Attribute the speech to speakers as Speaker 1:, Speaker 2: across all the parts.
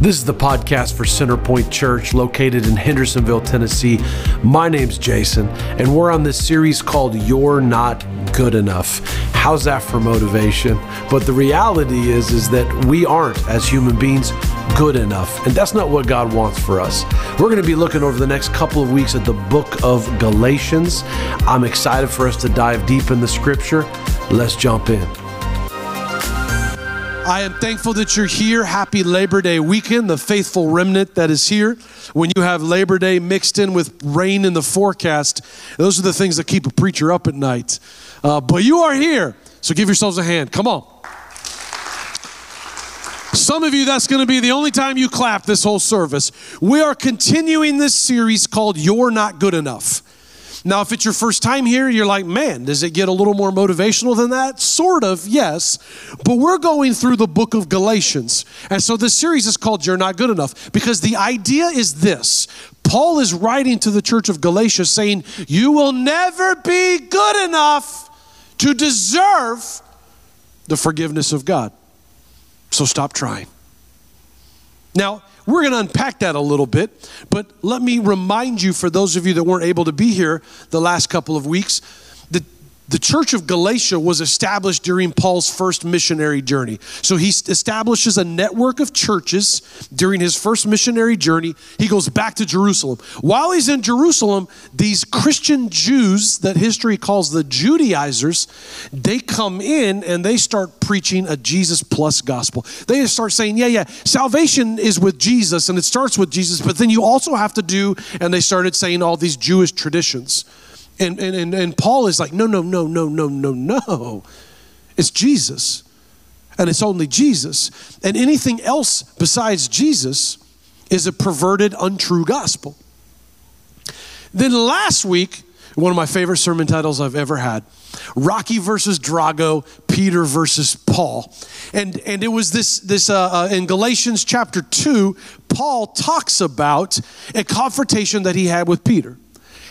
Speaker 1: This is the podcast for Centerpoint Church located in Hendersonville, Tennessee. My name's Jason, and we're on this series called You're Not Good Enough. How's that for motivation? But the reality is is that we aren't as human beings good enough, and that's not what God wants for us. We're going to be looking over the next couple of weeks at the book of Galatians. I'm excited for us to dive deep in the scripture. Let's jump in. I am thankful that you're here. Happy Labor Day weekend, the faithful remnant that is here. When you have Labor Day mixed in with rain in the forecast, those are the things that keep a preacher up at night. Uh, but you are here, so give yourselves a hand. Come on. Some of you, that's going to be the only time you clap this whole service. We are continuing this series called You're Not Good Enough. Now, if it's your first time here, you're like, man, does it get a little more motivational than that? Sort of, yes. But we're going through the book of Galatians. And so this series is called You're Not Good Enough because the idea is this Paul is writing to the church of Galatia saying, You will never be good enough to deserve the forgiveness of God. So stop trying. Now, we're going to unpack that a little bit, but let me remind you, for those of you that weren't able to be here the last couple of weeks, the church of Galatia was established during Paul's first missionary journey. So he establishes a network of churches during his first missionary journey. He goes back to Jerusalem. While he's in Jerusalem, these Christian Jews that history calls the Judaizers, they come in and they start preaching a Jesus plus gospel. They start saying, yeah, yeah, salvation is with Jesus and it starts with Jesus, but then you also have to do, and they started saying all these Jewish traditions. And, and, and, and Paul is like, no, no, no, no, no, no, no. It's Jesus. And it's only Jesus. And anything else besides Jesus is a perverted, untrue gospel. Then last week, one of my favorite sermon titles I've ever had Rocky versus Drago, Peter versus Paul. And, and it was this, this uh, uh, in Galatians chapter 2, Paul talks about a confrontation that he had with Peter.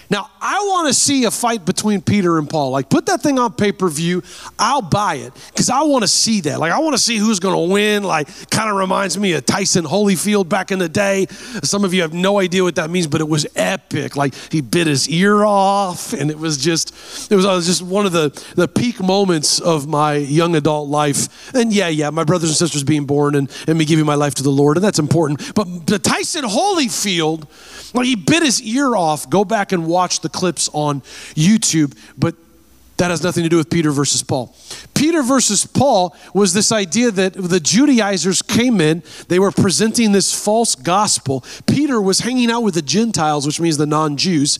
Speaker 1: Now, I want to see a fight between Peter and Paul. Like, put that thing on pay per view. I'll buy it because I want to see that. Like, I want to see who's going to win. Like, kind of reminds me of Tyson Holyfield back in the day. Some of you have no idea what that means, but it was epic. Like, he bit his ear off, and it was just, it was, it was just one of the, the peak moments of my young adult life. And yeah, yeah, my brothers and sisters being born and, and me giving my life to the Lord, and that's important. But the Tyson Holyfield, like, he bit his ear off. Go back and watch watch the clips on YouTube, but that has nothing to do with Peter versus Paul. Peter versus Paul was this idea that the Judaizers came in, they were presenting this false gospel. Peter was hanging out with the Gentiles, which means the non Jews,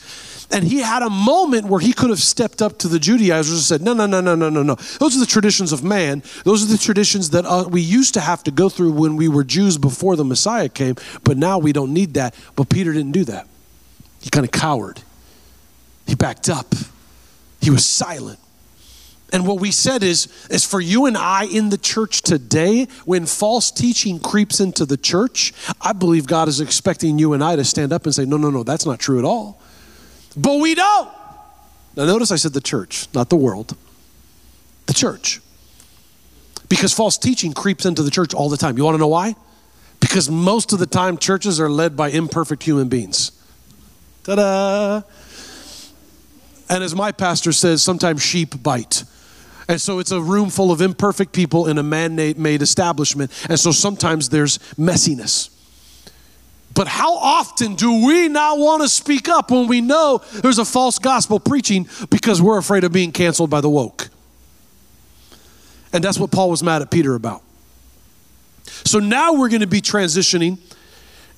Speaker 1: and he had a moment where he could have stepped up to the Judaizers and said, No, no, no, no, no, no, no. Those are the traditions of man. Those are the traditions that uh, we used to have to go through when we were Jews before the Messiah came, but now we don't need that. But Peter didn't do that. He kind of cowered. He backed up. He was silent. And what we said is, is for you and I in the church today, when false teaching creeps into the church, I believe God is expecting you and I to stand up and say, no, no, no, that's not true at all. But we don't. Now, notice I said the church, not the world. The church. Because false teaching creeps into the church all the time. You want to know why? Because most of the time, churches are led by imperfect human beings. Ta da! And as my pastor says, sometimes sheep bite. And so it's a room full of imperfect people in a man made establishment. And so sometimes there's messiness. But how often do we not want to speak up when we know there's a false gospel preaching because we're afraid of being canceled by the woke? And that's what Paul was mad at Peter about. So now we're going to be transitioning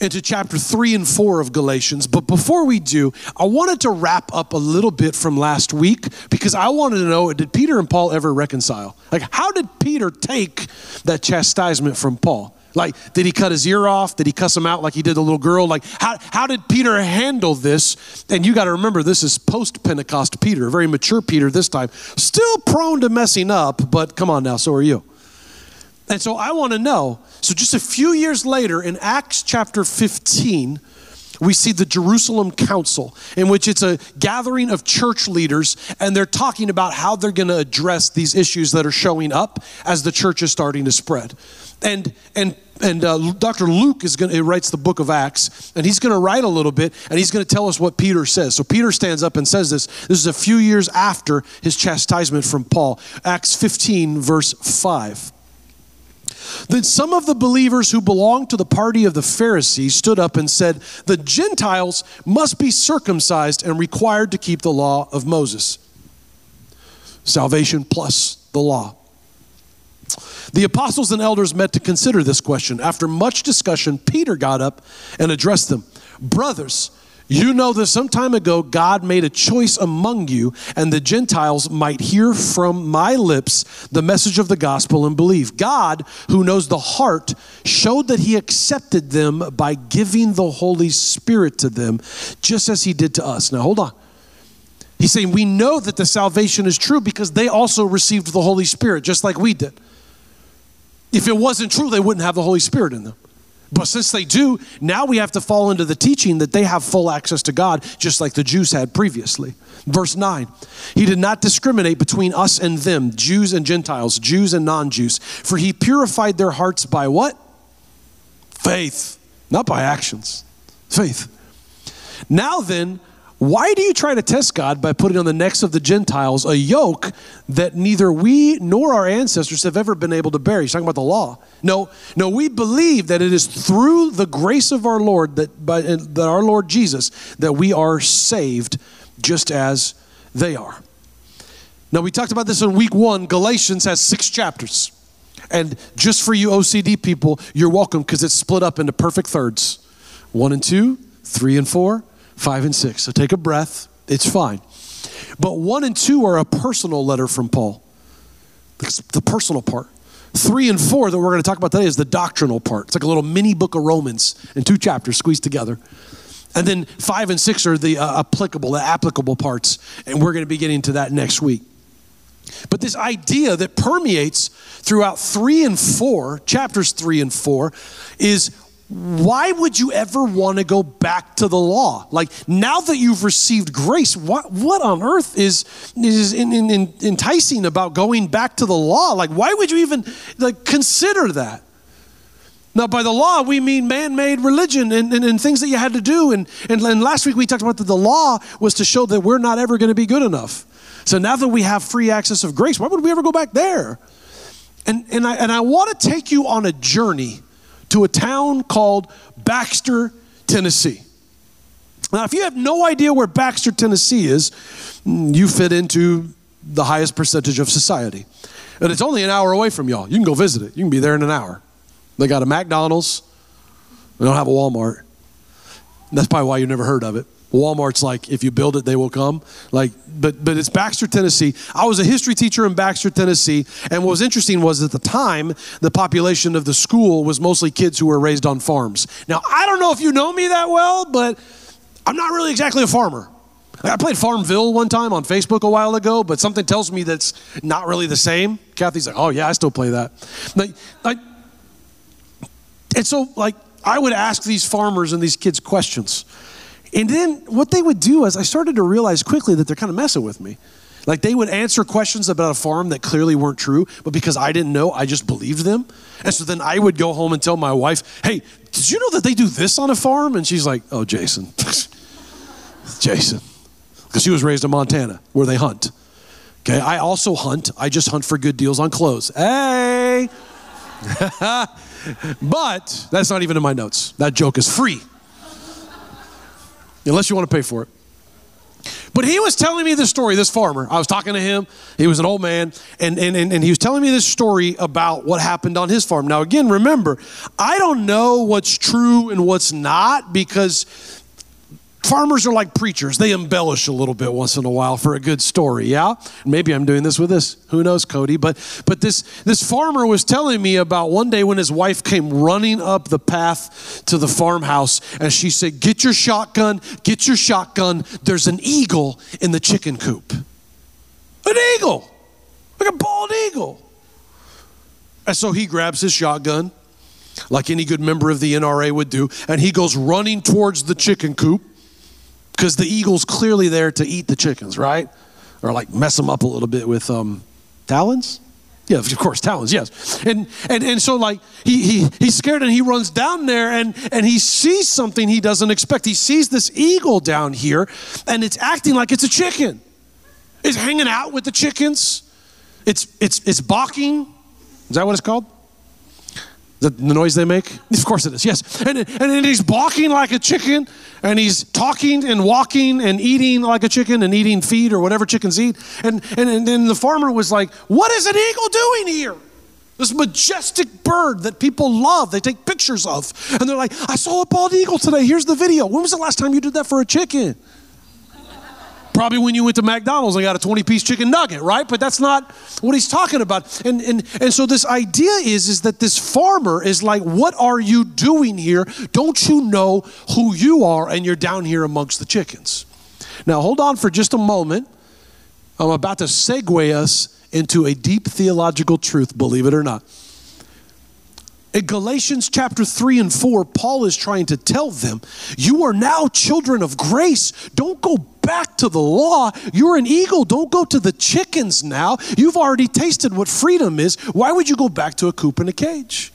Speaker 1: into chapter 3 and 4 of Galatians. But before we do, I wanted to wrap up a little bit from last week because I wanted to know did Peter and Paul ever reconcile? Like, how did Peter take that chastisement from Paul? Like, did he cut his ear off? Did he cuss him out like he did the little girl? Like, how, how did Peter handle this? And you got to remember, this is post Pentecost Peter, very mature Peter this time, still prone to messing up, but come on now, so are you. And so I want to know. So, just a few years later, in Acts chapter 15, we see the Jerusalem Council, in which it's a gathering of church leaders, and they're talking about how they're going to address these issues that are showing up as the church is starting to spread. And, and and uh, Dr. Luke is going to writes the book of Acts, and he's going to write a little bit, and he's going to tell us what Peter says. So Peter stands up and says this. This is a few years after his chastisement from Paul. Acts 15, verse 5. Then some of the believers who belonged to the party of the Pharisees stood up and said, The Gentiles must be circumcised and required to keep the law of Moses. Salvation plus the law. The apostles and elders met to consider this question. After much discussion, Peter got up and addressed them Brothers, you know that some time ago God made a choice among you, and the Gentiles might hear from my lips the message of the gospel and believe. God, who knows the heart, showed that He accepted them by giving the Holy Spirit to them, just as He did to us. Now, hold on. He's saying we know that the salvation is true because they also received the Holy Spirit, just like we did. If it wasn't true, they wouldn't have the Holy Spirit in them. But since they do, now we have to fall into the teaching that they have full access to God, just like the Jews had previously. Verse 9 He did not discriminate between us and them, Jews and Gentiles, Jews and non Jews, for he purified their hearts by what? Faith, not by actions. Faith. Now then, why do you try to test God by putting on the necks of the Gentiles a yoke that neither we nor our ancestors have ever been able to bear? He's talking about the law. No, no, we believe that it is through the grace of our Lord that by that our Lord Jesus that we are saved just as they are. Now we talked about this in week 1. Galatians has 6 chapters. And just for you OCD people, you're welcome because it's split up into perfect thirds. 1 and 2, 3 and 4, five and six. So take a breath, it's fine. But one and two are a personal letter from Paul, the personal part. Three and four that we're going to talk about today is the doctrinal part. It's like a little mini book of Romans in two chapters squeezed together. And then five and six are the uh, applicable, the applicable parts. And we're going to be getting to that next week. But this idea that permeates throughout three and four, chapters three and four, is why would you ever want to go back to the law? Like now that you've received grace, what, what on earth is, is in, in, in enticing about going back to the law? Like why would you even like consider that? Now, by the law, we mean man made religion and, and, and, things that you had to do. And, and, and last week we talked about that the law was to show that we're not ever going to be good enough. So now that we have free access of grace, why would we ever go back there? And, and, I, and I want to take you on a journey to a town called Baxter, Tennessee. Now, if you have no idea where Baxter, Tennessee is, mm, you fit into the highest percentage of society. And it's only an hour away from y'all. You can go visit it. You can be there in an hour. They got a McDonald's. They don't have a Walmart. That's probably why you never heard of it. Walmart's like, if you build it, they will come. Like, but but it's Baxter, Tennessee. I was a history teacher in Baxter, Tennessee, and what was interesting was at the time the population of the school was mostly kids who were raised on farms. Now I don't know if you know me that well, but I'm not really exactly a farmer. I played Farmville one time on Facebook a while ago, but something tells me that's not really the same. Kathy's like, oh yeah, I still play that. Like, like, and so like I would ask these farmers and these kids questions. And then what they would do is I started to realize quickly that they're kind of messing with me. Like they would answer questions about a farm that clearly weren't true, but because I didn't know, I just believed them. And so then I would go home and tell my wife, hey, did you know that they do this on a farm? And she's like, oh, Jason. Jason. Because she was raised in Montana where they hunt. Okay, I also hunt. I just hunt for good deals on clothes. Hey! but that's not even in my notes. That joke is free unless you want to pay for it. But he was telling me this story, this farmer. I was talking to him. He was an old man, and, and, and, and he was telling me this story about what happened on his farm. Now, again, remember, I don't know what's true and what's not because Farmers are like preachers. They embellish a little bit once in a while for a good story, yeah? Maybe I'm doing this with this. Who knows, Cody? But but this this farmer was telling me about one day when his wife came running up the path to the farmhouse and she said, "Get your shotgun, get your shotgun. There's an eagle in the chicken coop." An eagle. Like a bald eagle. And so he grabs his shotgun like any good member of the NRA would do, and he goes running towards the chicken coop because the eagle's clearly there to eat the chickens, right? Or like mess them up a little bit with um, talons. Yeah, of course, talons, yes. And and and so like he he he's scared and he runs down there and and he sees something he doesn't expect. He sees this eagle down here and it's acting like it's a chicken. It's hanging out with the chickens. It's it's it's balking. Is that what it's called? The, the noise they make? Of course it is, yes. And, and he's balking like a chicken, and he's talking and walking and eating like a chicken and eating feed or whatever chickens eat. And, and, and then the farmer was like, What is an eagle doing here? This majestic bird that people love, they take pictures of. And they're like, I saw a bald eagle today. Here's the video. When was the last time you did that for a chicken? Probably when you went to McDonald's and got a 20 piece chicken nugget, right? But that's not what he's talking about. And, and, and so this idea is, is that this farmer is like, What are you doing here? Don't you know who you are? And you're down here amongst the chickens. Now, hold on for just a moment. I'm about to segue us into a deep theological truth, believe it or not. In Galatians chapter 3 and 4, Paul is trying to tell them, You are now children of grace. Don't go back to the law. You're an eagle. Don't go to the chickens now. You've already tasted what freedom is. Why would you go back to a coop and a cage?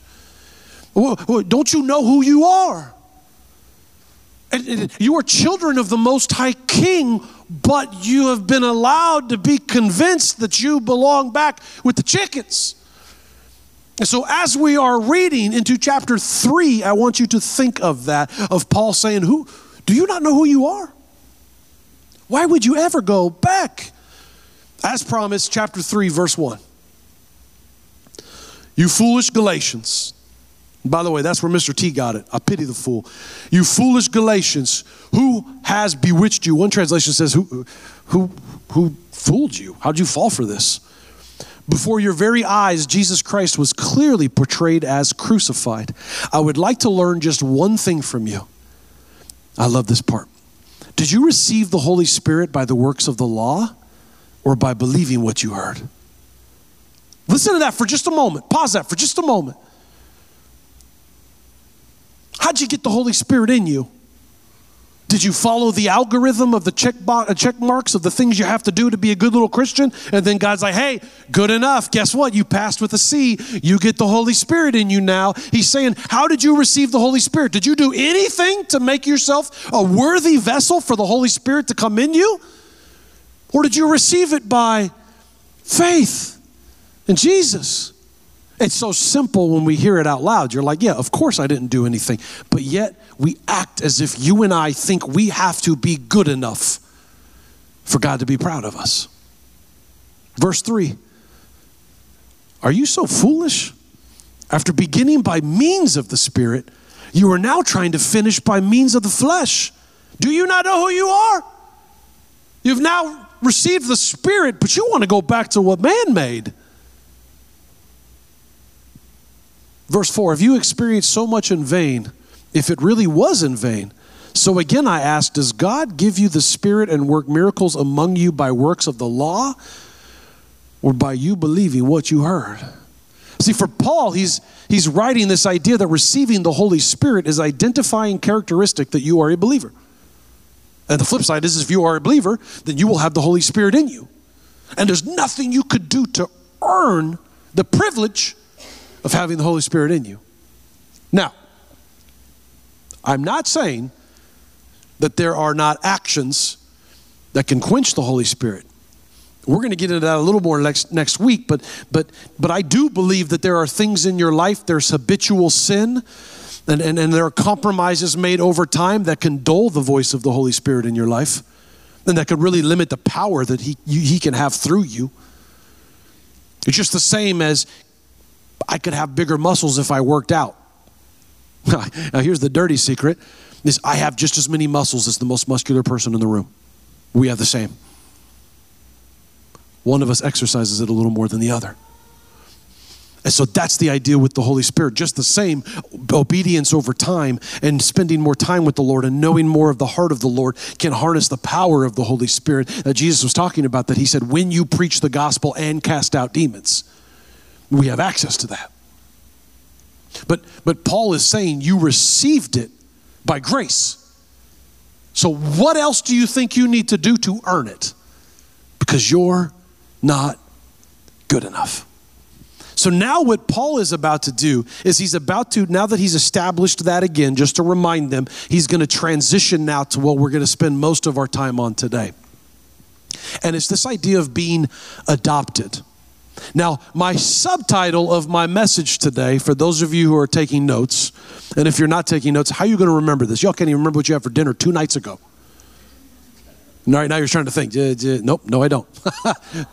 Speaker 1: Don't you know who you are? You are children of the Most High King, but you have been allowed to be convinced that you belong back with the chickens. And so, as we are reading into chapter three, I want you to think of that, of Paul saying, Who do you not know who you are? Why would you ever go back? As promised, chapter 3, verse 1. You foolish Galatians. By the way, that's where Mr. T got it. I pity the fool. You foolish Galatians, who has bewitched you? One translation says, Who, who, who fooled you? How'd you fall for this? Before your very eyes, Jesus Christ was clearly portrayed as crucified. I would like to learn just one thing from you. I love this part. Did you receive the Holy Spirit by the works of the law or by believing what you heard? Listen to that for just a moment. Pause that for just a moment. How'd you get the Holy Spirit in you? Did you follow the algorithm of the check, bo- uh, check marks of the things you have to do to be a good little Christian? And then God's like, hey, good enough. Guess what? You passed with a C. You get the Holy Spirit in you now. He's saying, how did you receive the Holy Spirit? Did you do anything to make yourself a worthy vessel for the Holy Spirit to come in you? Or did you receive it by faith in Jesus? It's so simple when we hear it out loud. You're like, yeah, of course I didn't do anything. But yet we act as if you and I think we have to be good enough for God to be proud of us. Verse 3 Are you so foolish? After beginning by means of the Spirit, you are now trying to finish by means of the flesh. Do you not know who you are? You've now received the Spirit, but you want to go back to what man made. Verse 4 Have you experienced so much in vain, if it really was in vain? So again, I ask Does God give you the Spirit and work miracles among you by works of the law or by you believing what you heard? See, for Paul, he's, he's writing this idea that receiving the Holy Spirit is identifying characteristic that you are a believer. And the flip side is if you are a believer, then you will have the Holy Spirit in you. And there's nothing you could do to earn the privilege of having the Holy Spirit in you. Now, I'm not saying that there are not actions that can quench the Holy Spirit. We're going to get into that a little more next, next week, but, but, but I do believe that there are things in your life, there's habitual sin, and, and, and there are compromises made over time that can dull the voice of the Holy Spirit in your life, and that could really limit the power that he, you, he can have through you. It's just the same as I could have bigger muscles if I worked out. now, here's the dirty secret is I have just as many muscles as the most muscular person in the room. We have the same. One of us exercises it a little more than the other. And so that's the idea with the Holy Spirit. Just the same obedience over time and spending more time with the Lord and knowing more of the heart of the Lord can harness the power of the Holy Spirit that Jesus was talking about. That he said, when you preach the gospel and cast out demons, we have access to that. But, but Paul is saying you received it by grace. So, what else do you think you need to do to earn it? Because you're not good enough. So now, what Paul is about to do is he's about to, now that he's established that again, just to remind them, he's going to transition now to what we're going to spend most of our time on today. And it's this idea of being adopted. Now, my subtitle of my message today, for those of you who are taking notes, and if you're not taking notes, how are you going to remember this? Y'all can't even remember what you had for dinner two nights ago. Right now you're trying to think, nope, no, I don't.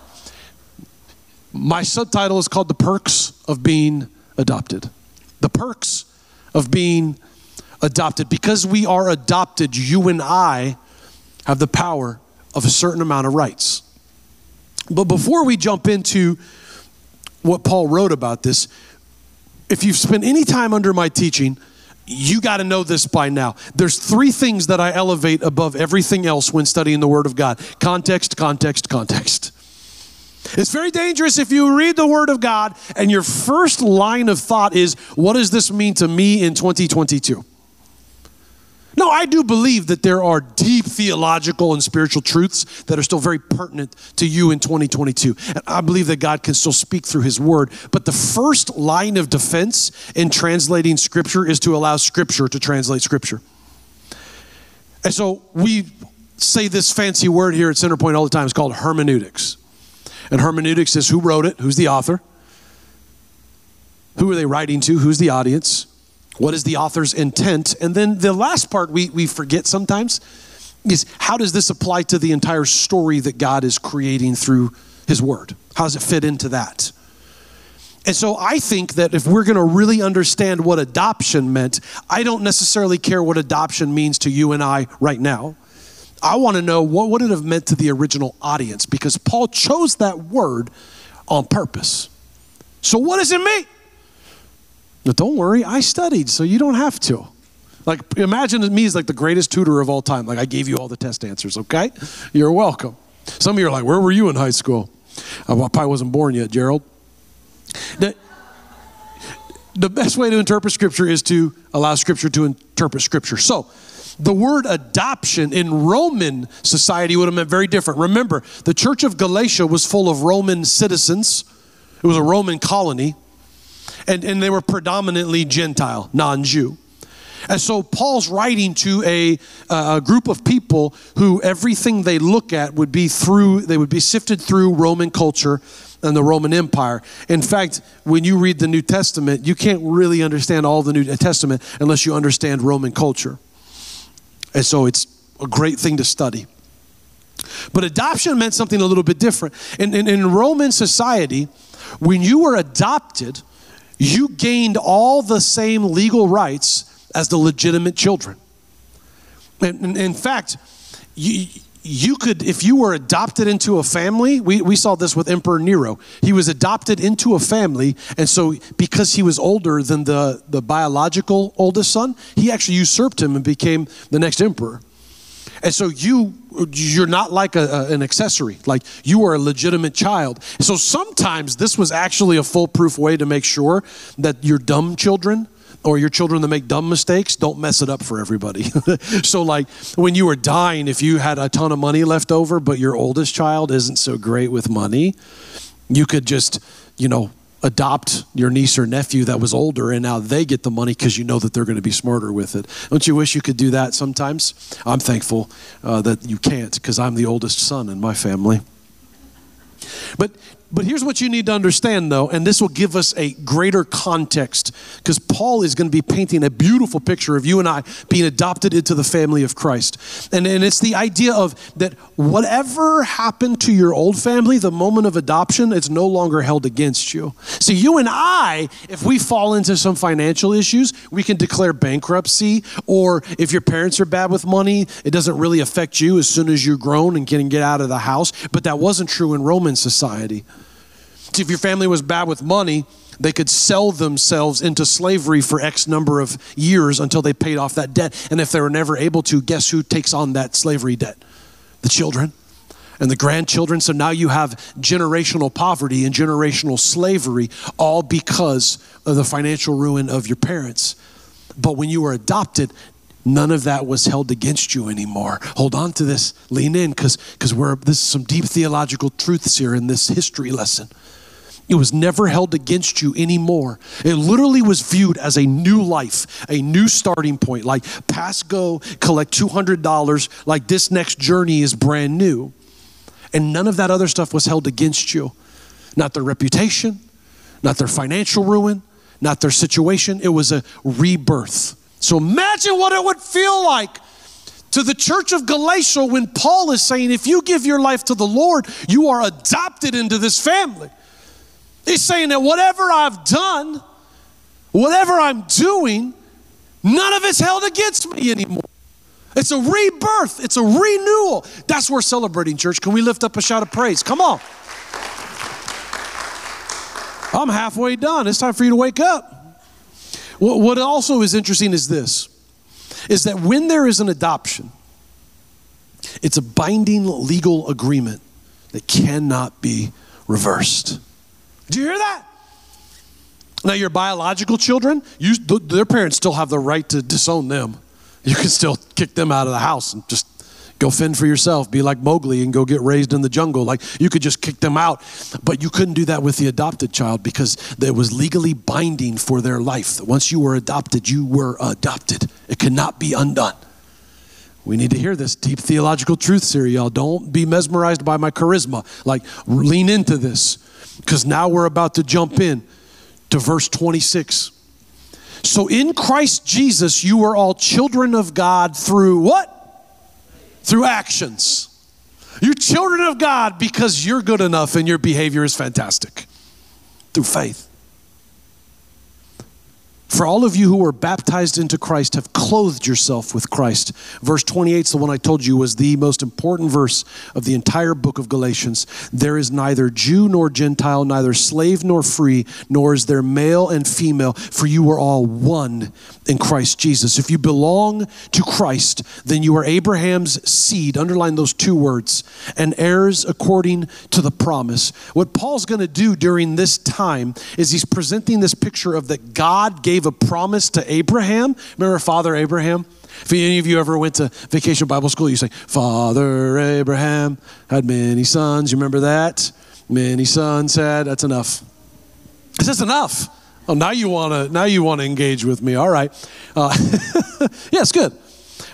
Speaker 1: my subtitle is called The Perks of Being Adopted. The Perks of Being Adopted. Because we are adopted, you and I have the power of a certain amount of rights. But before we jump into what Paul wrote about this, if you've spent any time under my teaching, you got to know this by now. There's three things that I elevate above everything else when studying the Word of God context, context, context. It's very dangerous if you read the Word of God and your first line of thought is, What does this mean to me in 2022? No, I do believe that there are deep theological and spiritual truths that are still very pertinent to you in 2022. And I believe that God can still speak through His Word. But the first line of defense in translating Scripture is to allow Scripture to translate Scripture. And so we say this fancy word here at Centerpoint all the time. It's called hermeneutics. And hermeneutics is who wrote it, who's the author, who are they writing to, who's the audience what is the author's intent? And then the last part we, we forget sometimes is how does this apply to the entire story that God is creating through His Word? How does it fit into that? And so I think that if we're going to really understand what adoption meant, I don't necessarily care what adoption means to you and I right now. I want to know what would it have meant to the original audience because Paul chose that word on purpose. So what does it mean? But don't worry, I studied, so you don't have to. Like, imagine me as like the greatest tutor of all time. Like, I gave you all the test answers, okay? You're welcome. Some of you are like, where were you in high school? I probably wasn't born yet, Gerald. The, the best way to interpret Scripture is to allow Scripture to interpret Scripture. So, the word adoption in Roman society would have meant very different. Remember, the church of Galatia was full of Roman citizens, it was a Roman colony and, and they were predominantly Gentile, non Jew. And so Paul's writing to a, a, group of people who everything they look at would be through, they would be sifted through Roman culture and the Roman Empire. In fact, when you read the New Testament, you can't really understand all the New Testament unless you understand Roman culture. And so it's a great thing to study. But adoption meant something a little bit different. In, in, in Roman society, when you were adopted, you gained all the same legal rights as the legitimate children. And, in fact, you, you could, if you were adopted into a family, we, we saw this with Emperor Nero. He was adopted into a family, and so because he was older than the, the biological oldest son, he actually usurped him and became the next emperor. And so you you're not like a, a, an accessory. Like you are a legitimate child. So sometimes this was actually a foolproof way to make sure that your dumb children or your children that make dumb mistakes don't mess it up for everybody. So like when you were dying if you had a ton of money left over but your oldest child isn't so great with money you could just you know adopt your niece or nephew that was older and now they get the money because you know that they're going to be smarter with it. Don't you wish you could do that sometimes? I'm thankful uh, that you can't because I'm the oldest son in my family. But but here's what you need to understand, though, and this will give us a greater context because Paul is going to be painting a beautiful picture of you and I being adopted into the family of Christ. And, and it's the idea of that whatever happened to your old family, the moment of adoption, it's no longer held against you. See, you and I, if we fall into some financial issues, we can declare bankruptcy, or if your parents are bad with money, it doesn't really affect you as soon as you're grown and can get out of the house. But that wasn't true in Roman society. If your family was bad with money, they could sell themselves into slavery for X number of years until they paid off that debt. And if they were never able to, guess who takes on that slavery debt? The children and the grandchildren. So now you have generational poverty and generational slavery, all because of the financial ruin of your parents. But when you were adopted, none of that was held against you anymore. Hold on to this, lean in, because we're this is some deep theological truths here in this history lesson It was never held against you anymore. It literally was viewed as a new life, a new starting point. Like, pass go, collect $200, like this next journey is brand new. And none of that other stuff was held against you. Not their reputation, not their financial ruin, not their situation. It was a rebirth. So imagine what it would feel like to the church of Galatia when Paul is saying, if you give your life to the Lord, you are adopted into this family. He's saying that whatever I've done, whatever I'm doing, none of it's held against me anymore. It's a rebirth, it's a renewal. That's we're celebrating, church. Can we lift up a shout of praise? Come on. I'm halfway done. It's time for you to wake up. What also is interesting is this is that when there is an adoption, it's a binding legal agreement that cannot be reversed. Do you hear that? Now, your biological children, you, their parents still have the right to disown them. You can still kick them out of the house and just go fend for yourself. Be like Mowgli and go get raised in the jungle. Like you could just kick them out. But you couldn't do that with the adopted child because it was legally binding for their life. Once you were adopted, you were adopted. It cannot be undone. We need to hear this deep theological truth here, y'all. Don't be mesmerized by my charisma. Like, lean into this because now we're about to jump in to verse 26. So in Christ Jesus, you are all children of God through what? Through actions. You're children of God because you're good enough and your behavior is fantastic. Through faith. For all of you who were baptized into Christ have clothed yourself with Christ. Verse 28 is the one I told you was the most important verse of the entire book of Galatians. There is neither Jew nor Gentile, neither slave nor free, nor is there male and female, for you are all one in Christ Jesus. If you belong to Christ, then you are Abraham's seed. Underline those two words and heirs according to the promise. What Paul's going to do during this time is he's presenting this picture of that God gave a promise to Abraham. Remember Father Abraham? If any of you ever went to vacation Bible school, you say, Father Abraham had many sons. You remember that? Many sons had. That's enough. It's just enough. Oh, now you want to now you want to engage with me. All right. Uh, yes, good.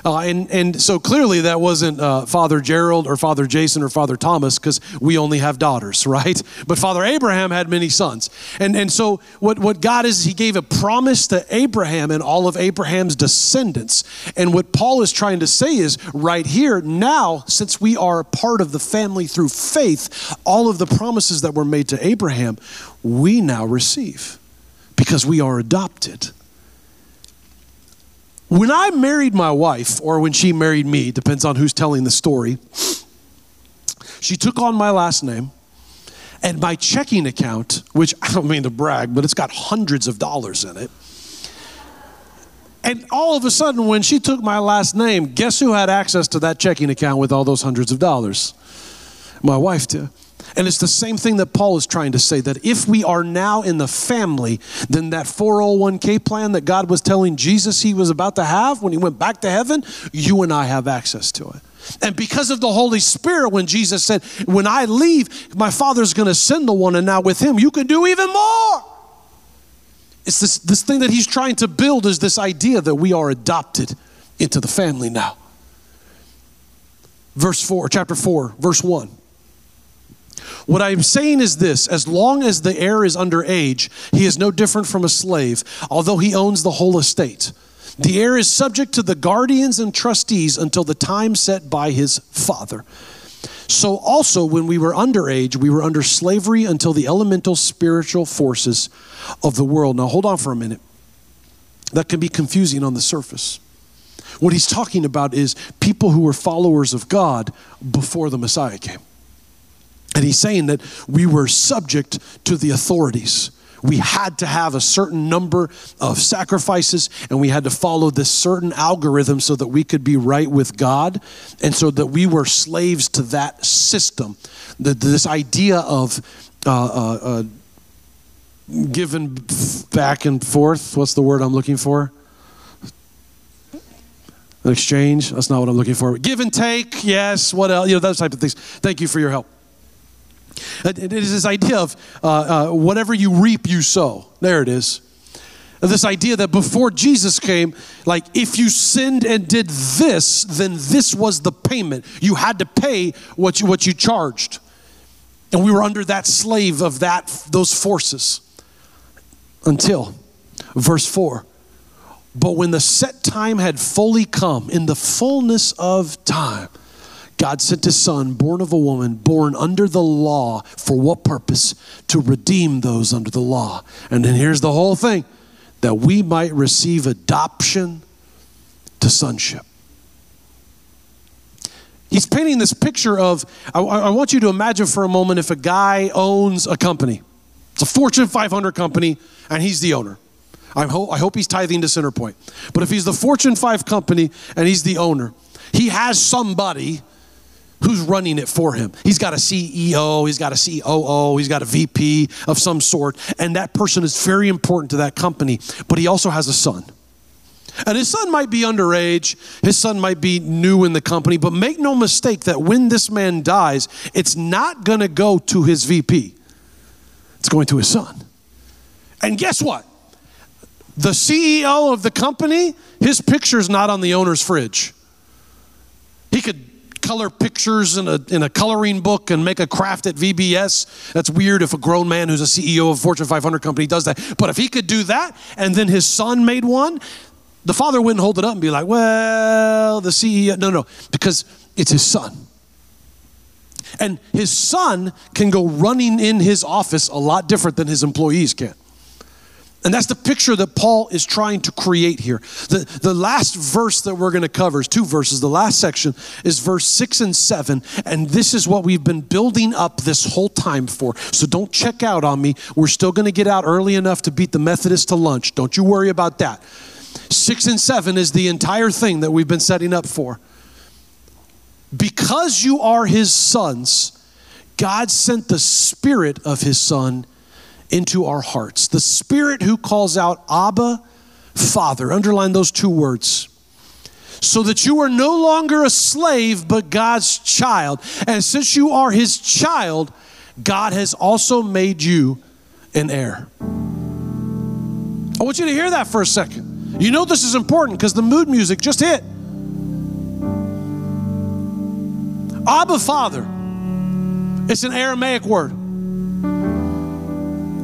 Speaker 1: Uh, and, and so clearly that wasn't uh, Father Gerald or Father Jason or Father Thomas because we only have daughters, right? But Father Abraham had many sons. And, and so what, what God is, he gave a promise to Abraham and all of Abraham's descendants. And what Paul is trying to say is right here, now, since we are a part of the family through faith, all of the promises that were made to Abraham, we now receive because we are adopted. When I married my wife, or when she married me, depends on who's telling the story, she took on my last name and my checking account, which I don't mean to brag, but it's got hundreds of dollars in it. And all of a sudden, when she took my last name, guess who had access to that checking account with all those hundreds of dollars? My wife did. And it's the same thing that Paul is trying to say that if we are now in the family, then that 401k plan that God was telling Jesus he was about to have when he went back to heaven, you and I have access to it. And because of the Holy Spirit, when Jesus said, When I leave, my Father's going to send the one, and now with him, you can do even more. It's this, this thing that he's trying to build is this idea that we are adopted into the family now. Verse 4, chapter 4, verse 1. What I'm saying is this as long as the heir is under age, he is no different from a slave, although he owns the whole estate. The heir is subject to the guardians and trustees until the time set by his father. So, also, when we were underage, we were under slavery until the elemental spiritual forces of the world. Now, hold on for a minute. That can be confusing on the surface. What he's talking about is people who were followers of God before the Messiah came. And he's saying that we were subject to the authorities. We had to have a certain number of sacrifices and we had to follow this certain algorithm so that we could be right with God and so that we were slaves to that system. The, this idea of uh, uh, uh, given back and forth, what's the word I'm looking for? An exchange? That's not what I'm looking for. Give and take, yes, what else? You know, those type of things. Thank you for your help. It is this idea of uh, uh, whatever you reap, you sow. There it is. This idea that before Jesus came, like if you sinned and did this, then this was the payment. You had to pay what you, what you charged. And we were under that slave of that those forces until verse 4. But when the set time had fully come, in the fullness of time, God sent his son, born of a woman, born under the law. For what purpose? To redeem those under the law. And then here's the whole thing that we might receive adoption to sonship. He's painting this picture of, I, I, want you to imagine for a moment if a guy owns a company. It's a Fortune 500 company, and he's the owner. I hope, I hope he's tithing to Centerpoint. But if he's the Fortune 5 company and he's the owner, he has somebody who's running it for him. He's got a CEO, he's got a COO, he's got a VP of some sort, and that person is very important to that company. But he also has a son. And his son might be underage, his son might be new in the company, but make no mistake that when this man dies, it's not going to go to his VP, it's going to his son. And guess what? The CEO of the company, his picture's not on the owner's fridge. He could color pictures in a, in a coloring book and make a craft at VBS. That's weird if a grown man who's a CEO of a Fortune 500 company does that. But if he could do that and then his son made one, the father wouldn't hold it up and be like, well, the CEO. No, no, because it's his son. And his son can go running in his office a lot different than his employees can. And that's the picture that Paul is trying to create here. The, the last verse that we're going to cover is two verses. The last section is verse six and seven. And this is what we've been building up this whole time for. So don't check out on me. We're still going to get out early enough to beat the Methodists to lunch. Don't you worry about that. Six and seven is the entire thing that we've been setting up for. Because you are his sons, God sent the spirit of his son into our hearts. The spirit who calls out, Abba, Father. Underline those two words. So that you are no longer a slave, but God's child. And since you are his child, God has also made you an heir. I want you to hear that for a second. You know this is important because the mood music just hit. Abba Father. It's an Aramaic word.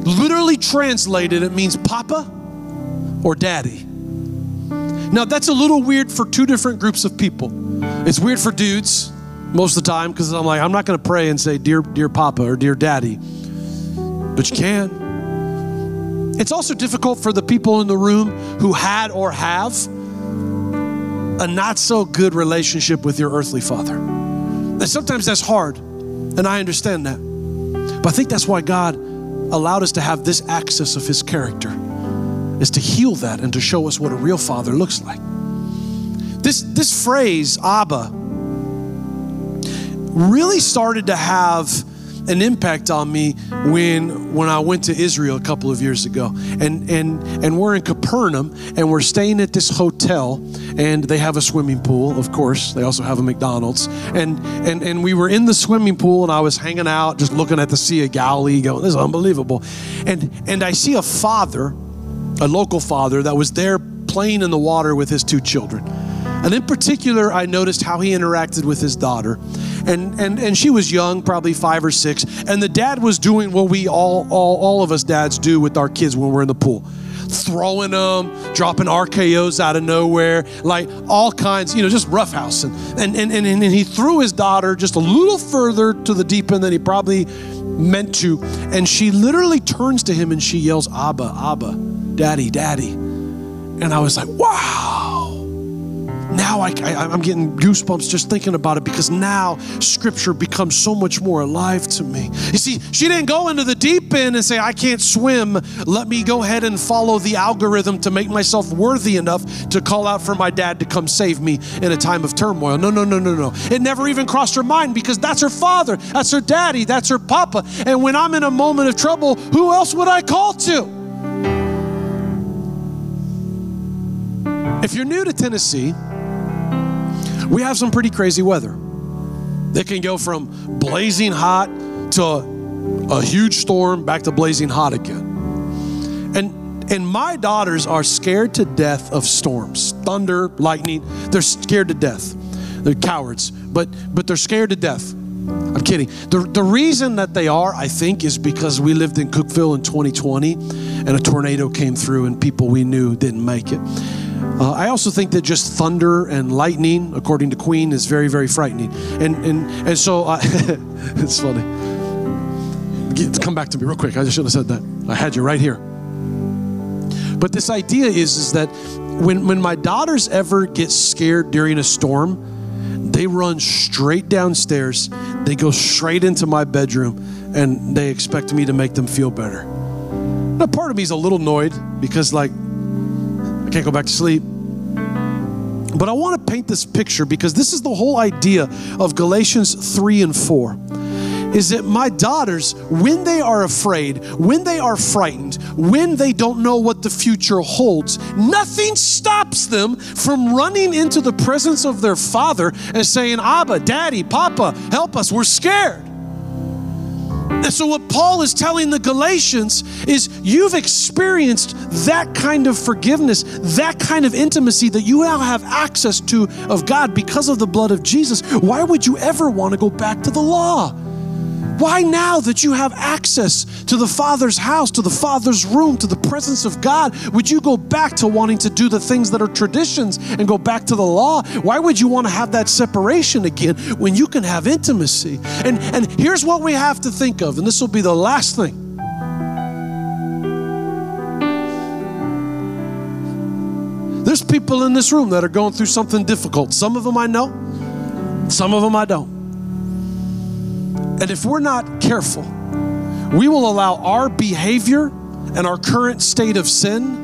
Speaker 1: Literally translated, it means papa or daddy. Now, that's a little weird for two different groups of people. It's weird for dudes most of the time because I'm like, I'm not going to pray and say, Dear, dear Papa or Dear Daddy. But you can. It's also difficult for the people in the room who had or have a not so good relationship with your earthly father. And sometimes that's hard, and I understand that. But I think that's why God allowed us to have this access of his character is to heal that and to show us what a real father looks like. This this phrase Abba really started to have an impact on me when when I went to Israel a couple of years ago. And and and we're in Capernaum and we're staying at this hotel and they have a swimming pool, of course. They also have a McDonald's. And and and we were in the swimming pool and I was hanging out just looking at the Sea of Galilee going, this is unbelievable. And and I see a father, a local father that was there playing in the water with his two children. And in particular, I noticed how he interacted with his daughter and and and she was young, probably five or six, and the dad was doing what we all all all of us dads do with our kids when we're in the pool throwing them, dropping RKOs out of nowhere, like all kinds, you know, just roughhousing. And, and, and, and he threw his daughter just a little further to the deep end than he probably meant to. And she literally turns to him and she yells, Abba, Abba, Daddy, Daddy. And I was like, wow now I, I, am getting goosebumps just thinking about it because now scripture becomes so much more alive to me. You see, she didn't go into the deep end and say, I can't swim. Let me go ahead and follow the algorithm to make myself worthy enough to call out for my dad to come save me in a time of turmoil. No, no, no, no, no. It never even crossed her mind because that's her father, that's her daddy, that's her papa. And when I'm in a moment of trouble, who else would I call to? If you're new to Tennessee, we have some pretty crazy weather. It can go from blazing hot to a huge storm, back to blazing hot again. And and my daughters are scared to death of storms, thunder, lightning. They're scared to death. They're cowards, but but they're scared to death. I'm kidding. The, the reason that they are, I think, is because we lived in Cookeville in 2020 and a tornado came through and people we knew didn't make it. Uh, I also think that just thunder and lightning, according to Queen, is very, very frightening. And and and so uh, it's funny. Get, come back to me real quick. I just should have said that. I had you right here. But this idea is is that when when my daughters ever get scared during a storm, they run straight downstairs. They go straight into my bedroom, and they expect me to make them feel better. Now, part of me is a little annoyed because like I can't go back to sleep. But I want to paint this picture because this is the whole idea of Galatians 3 and 4 is that my daughters, when they are afraid, when they are frightened, when they don't know what the future holds, nothing stops them from running into the presence of their father and saying, Abba, Daddy, Papa, help us, we're scared. And so, what Paul is telling the Galatians is you've experienced that kind of forgiveness, that kind of intimacy that you now have access to of God because of the blood of Jesus. Why would you ever want to go back to the law? Why now that you have access to the Father's house, to the Father's room, to the presence of God, would you go back to wanting to do the things that are traditions and go back to the law? Why would you want to have that separation again when you can have intimacy? And, and here's what we have to think of, and this will be the last thing. There's people in this room that are going through something difficult. Some of them I know, some of them I don't. And if we're not careful, we will allow our behavior and our current state of sin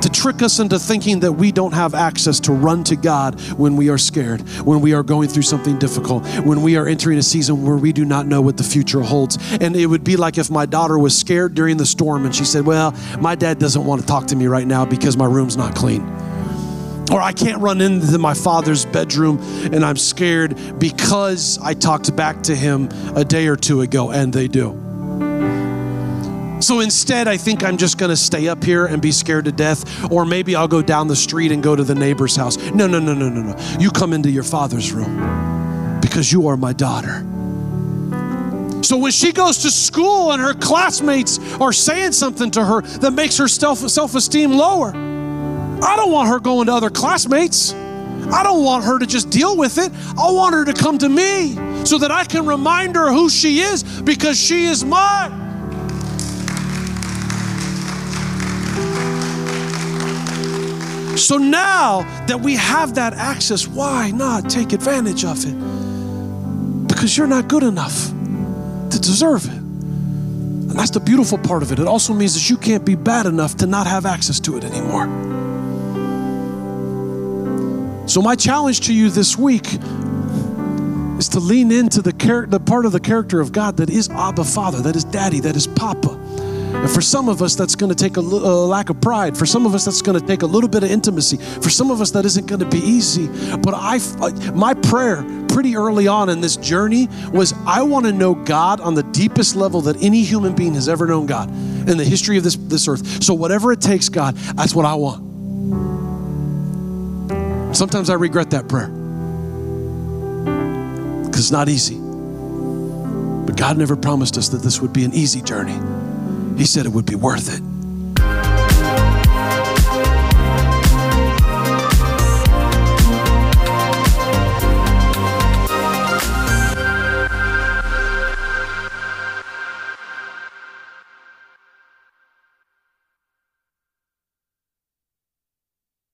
Speaker 1: to trick us into thinking that we don't have access to run to God when we are scared, when we are going through something difficult, when we are entering a season where we do not know what the future holds. And it would be like if my daughter was scared during the storm and she said, Well, my dad doesn't want to talk to me right now because my room's not clean. Or I can't run into my father's bedroom and I'm scared because I talked back to him a day or two ago, and they do. So instead, I think I'm just gonna stay up here and be scared to death, or maybe I'll go down the street and go to the neighbor's house. No, no, no, no, no, no. You come into your father's room because you are my daughter. So when she goes to school and her classmates are saying something to her that makes her self esteem lower, I don't want her going to other classmates. I don't want her to just deal with it. I want her to come to me so that I can remind her who she is because she is mine. So now that we have that access, why not take advantage of it? Because you're not good enough to deserve it. And that's the beautiful part of it. It also means that you can't be bad enough to not have access to it anymore. So, my challenge to you this week is to lean into the, char- the part of the character of God that is Abba Father, that is Daddy, that is Papa. And for some of us, that's going to take a, l- a lack of pride. For some of us, that's going to take a little bit of intimacy. For some of us, that isn't going to be easy. But I, my prayer pretty early on in this journey was I want to know God on the deepest level that any human being has ever known God in the history of this, this earth. So whatever it takes, God, that's what I want. Sometimes I regret that prayer because it's not easy. But God never promised us that this would be an easy journey. He said it would be worth it.